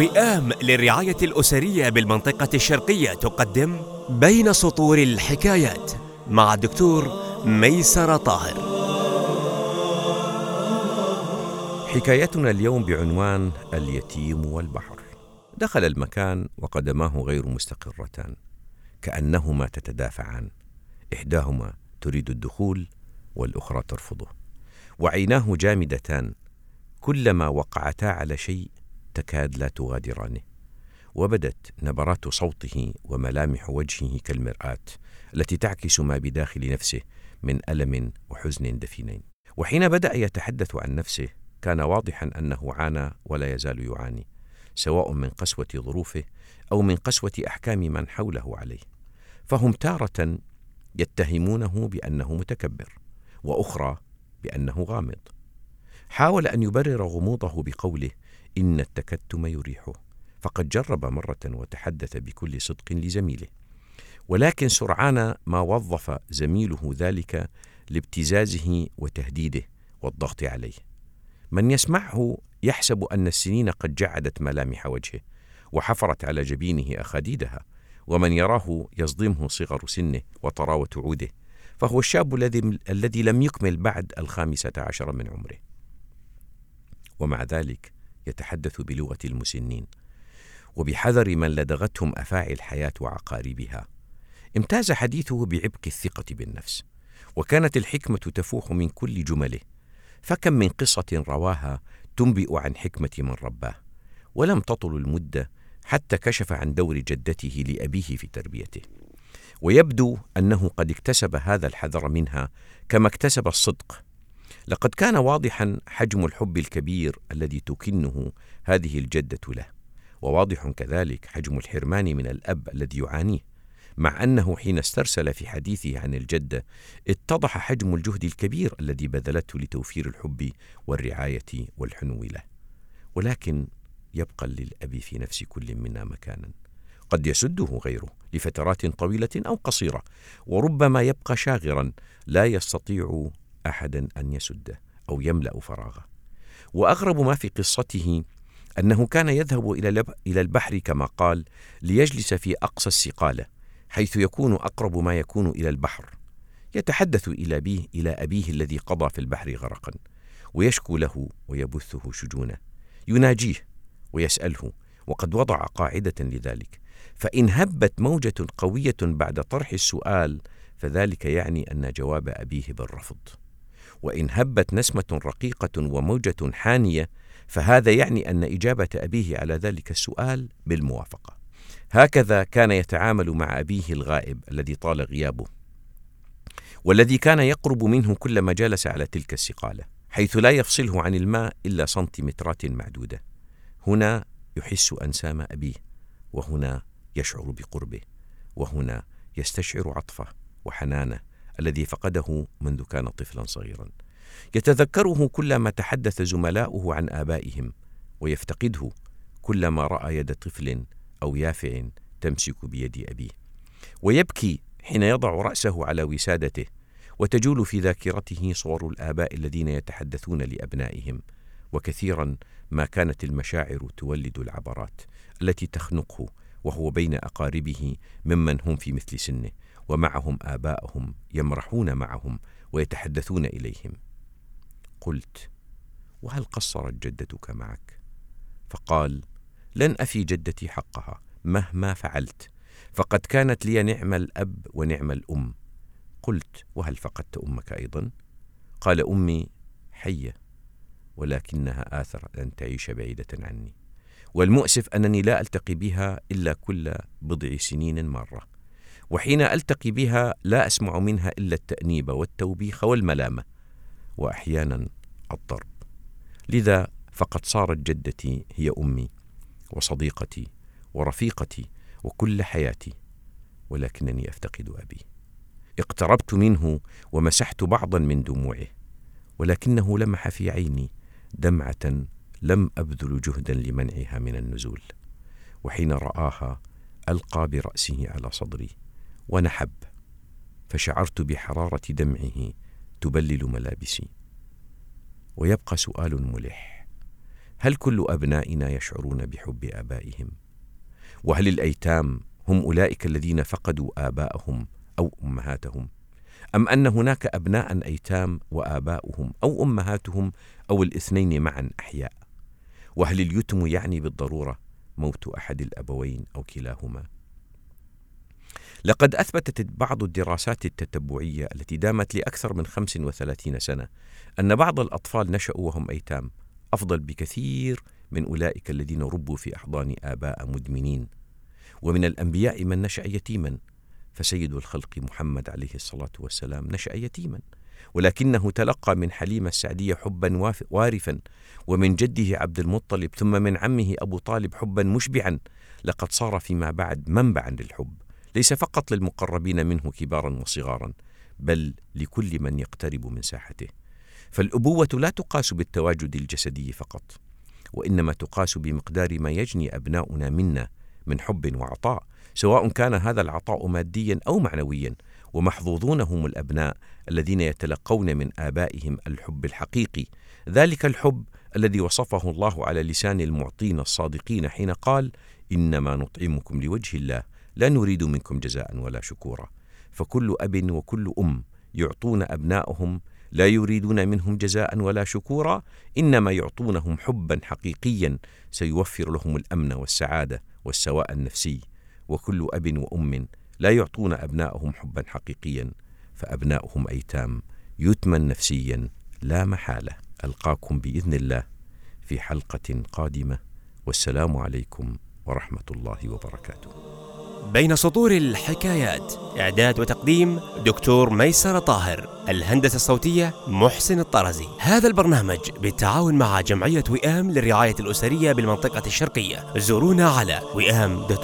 وئام للرعاية الأسرية بالمنطقة الشرقية تقدم بين سطور الحكايات مع الدكتور ميسر طاهر. حكايتنا اليوم بعنوان اليتيم والبحر. دخل المكان وقدماه غير مستقرتان كأنهما تتدافعان. إحداهما تريد الدخول والأخرى ترفضه. وعيناه جامدتان كلما وقعتا على شيء تكاد لا تغادرانه وبدت نبرات صوته وملامح وجهه كالمرآة التي تعكس ما بداخل نفسه من ألم وحزن دفينين. وحين بدأ يتحدث عن نفسه كان واضحا أنه عانى ولا يزال يعاني سواء من قسوة ظروفه أو من قسوة أحكام من حوله عليه. فهم تارة يتهمونه بأنه متكبر وأخرى بأنه غامض. حاول أن يبرر غموضه بقوله إن التكتم يريحه فقد جرب مرة وتحدث بكل صدق لزميله. ولكن سرعان ما وظف زميله ذلك لابتزازه وتهديده والضغط عليه. من يسمعه يحسب أن السنين قد جعدت ملامح وجهه وحفرت على جبينه أخاديدها ومن يراه يصدمه صغر سنه وطراوة عوده فهو الشاب الذي الذي لم يكمل بعد الخامسة عشر من عمره. ومع ذلك يتحدث بلغة المسنين وبحذر من لدغتهم أفاعي الحياة وعقاربها. امتاز حديثه بعبق الثقة بالنفس وكانت الحكمة تفوح من كل جمله. فكم من قصة رواها تنبئ عن حكمة من رباه ولم تطل المدة حتى كشف عن دور جدته لأبيه في تربيته. ويبدو أنه قد اكتسب هذا الحذر منها كما اكتسب الصدق. لقد كان واضحا حجم الحب الكبير الذي تكنه هذه الجدة له وواضح كذلك حجم الحرمان من الأب الذي يعانيه مع أنه حين استرسل في حديثه عن الجدة اتضح حجم الجهد الكبير الذي بذلته لتوفير الحب والرعاية والحنو له. ولكن يبقى للأب في نفس كل منا مكانا. قد يسده غيره لفترات طويلة أو قصيرة وربما يبقى شاغرا لا يستطيع أحدا أن يسده أو يملأ فراغه. وأغرب ما في قصته أنه كان يذهب إلى البحر كما قال ليجلس في أقصى السقالة حيث يكون أقرب ما يكون إلى البحر. يتحدث إلى ابيه إلى أبيه الذي قضى في البحر غرقا ويشكو له ويبثه شجونه. يناجيه ويسأله وقد وضع قاعدة لذلك فإن هبت موجة قوية بعد طرح السؤال فذلك يعني أن جواب أبيه بالرفض. وإن هبت نسمة رقيقة وموجة حانية فهذا يعني أن إجابة أبيه على ذلك السؤال بالموافقة. هكذا كان يتعامل مع أبيه الغائب الذي طال غيابه والذي كان يقرب منه كلما جلس على تلك السقالة حيث لا يفصله عن الماء إلا سنتيمترات معدودة. هنا يحس أنسام أبيه وهنا يشعر بقربه وهنا يستشعر عطفه وحنانه. الذي فقده منذ كان طفلا صغيرا. يتذكره كلما تحدث زملاؤه عن آبائهم ويفتقده كلما رأى يد طفل أو يافع تمسك بيد أبيه. ويبكي حين يضع رأسه على وسادته وتجول في ذاكرته صور الآباء الذين يتحدثون لأبنائهم وكثيرا ما كانت المشاعر تولد العبرات التي تخنقه وهو بين أقاربه ممن هم في مثل سنه. ومعهم آباءهم يمرحون معهم ويتحدثون إليهم. قلت وهل قصرت جدتك معك؟ فقال لن أفي جدتي حقها مهما فعلت فقد كانت لي نعم الأب ونعم الأم. قلت وهل فقدت أمك أيضا؟ قال أمي حية ولكنها اثر أن تعيش بعيدة عني والمؤسف أنني لا ألتقي بها إلا كل بضع سنين مره وحين ألتقي بها لا أسمع منها إلا التأنيب والتوبيخ والملامة وأحيانا الضرب. لذا فقد صارت جدتي هي أمي وصديقتي ورفيقتي وكل حياتي ولكنني أفتقد أبي. اقتربت منه ومسحت بعضا من دموعه ولكنه لمح في عيني دمعة لم أبذل جهدا لمنعها من النزول وحين رآها ألقى برأسه على صدري ونحب فشعرت بحرارة دمعه تبلل ملابسي. ويبقى سؤال ملح هل كل أبنائنا يشعرون بحب آبائهم؟ وهل الأيتام هم أولئك الذين فقدوا آباءهم أو أمهاتهم؟ أم أن هناك أبناء أيتام وآباؤهم أو أمهاتهم أو الاثنين معا أحياء؟ وهل اليتم يعني بالضرورة موت أحد الأبوين أو كلاهما؟ لقد أثبتت بعض الدراسات التتبعية التي دامت لأكثر من 35 سنة أن بعض الأطفال نشأوا وهم أيتام أفضل بكثير من أولئك الذين ربوا في أحضان آباء مدمنين. ومن الأنبياء من نشأ يتيما فسيد الخلق محمد عليه الصلاة والسلام نشأ يتيما. ولكنه تلقى من حليمه السعدية حبا وارفا. ومن جده عبد المطلب ثم من عمه أبو طالب حبا مشبعا. لقد صار فيما بعد منبعا للحب. ليس فقط للمقربين منه كبارا وصغارا بل لكل من يقترب من ساحته. فالأبوة لا تقاس بالتواجد الجسدي فقط وإنما تقاس بمقدار ما يجني أبناؤنا منا من حب وعطاء سواء كان هذا العطاء ماديا أو معنويا ومحظوظون هم الأبناء الذين يتلقون من آبائهم الحب الحقيقي. ذلك الحب الذي وصفه الله على لسان المعطين الصادقين حين قال إنما نطعمكم لوجه الله لا نريد منكم جزاء ولا شكورا. فكل أب وكل أم يعطون ابنائهم لا يريدون منهم جزاء ولا شكورا إنما يعطونهم حبا حقيقيا سيوفر لهم الأمن والسعادة والسواء النفسي. وكل أب وأم لا يعطون ابنائهم حبا حقيقيا فابنائهم أيتام يتمى نفسيا لا محالة. ألقاكم بإذن الله في حلقة قادمة. والسلام عليكم ورحمة الله وبركاته. بين سطور الحكايات. إعداد وتقديم دكتور ميسر طاهر الهندسة الصوتية محسن الطرزي. هذا البرنامج بالتعاون مع جمعية وئام للرعاية الأسرية بالمنطقة الشرقية. زورونا على وئام.org.sa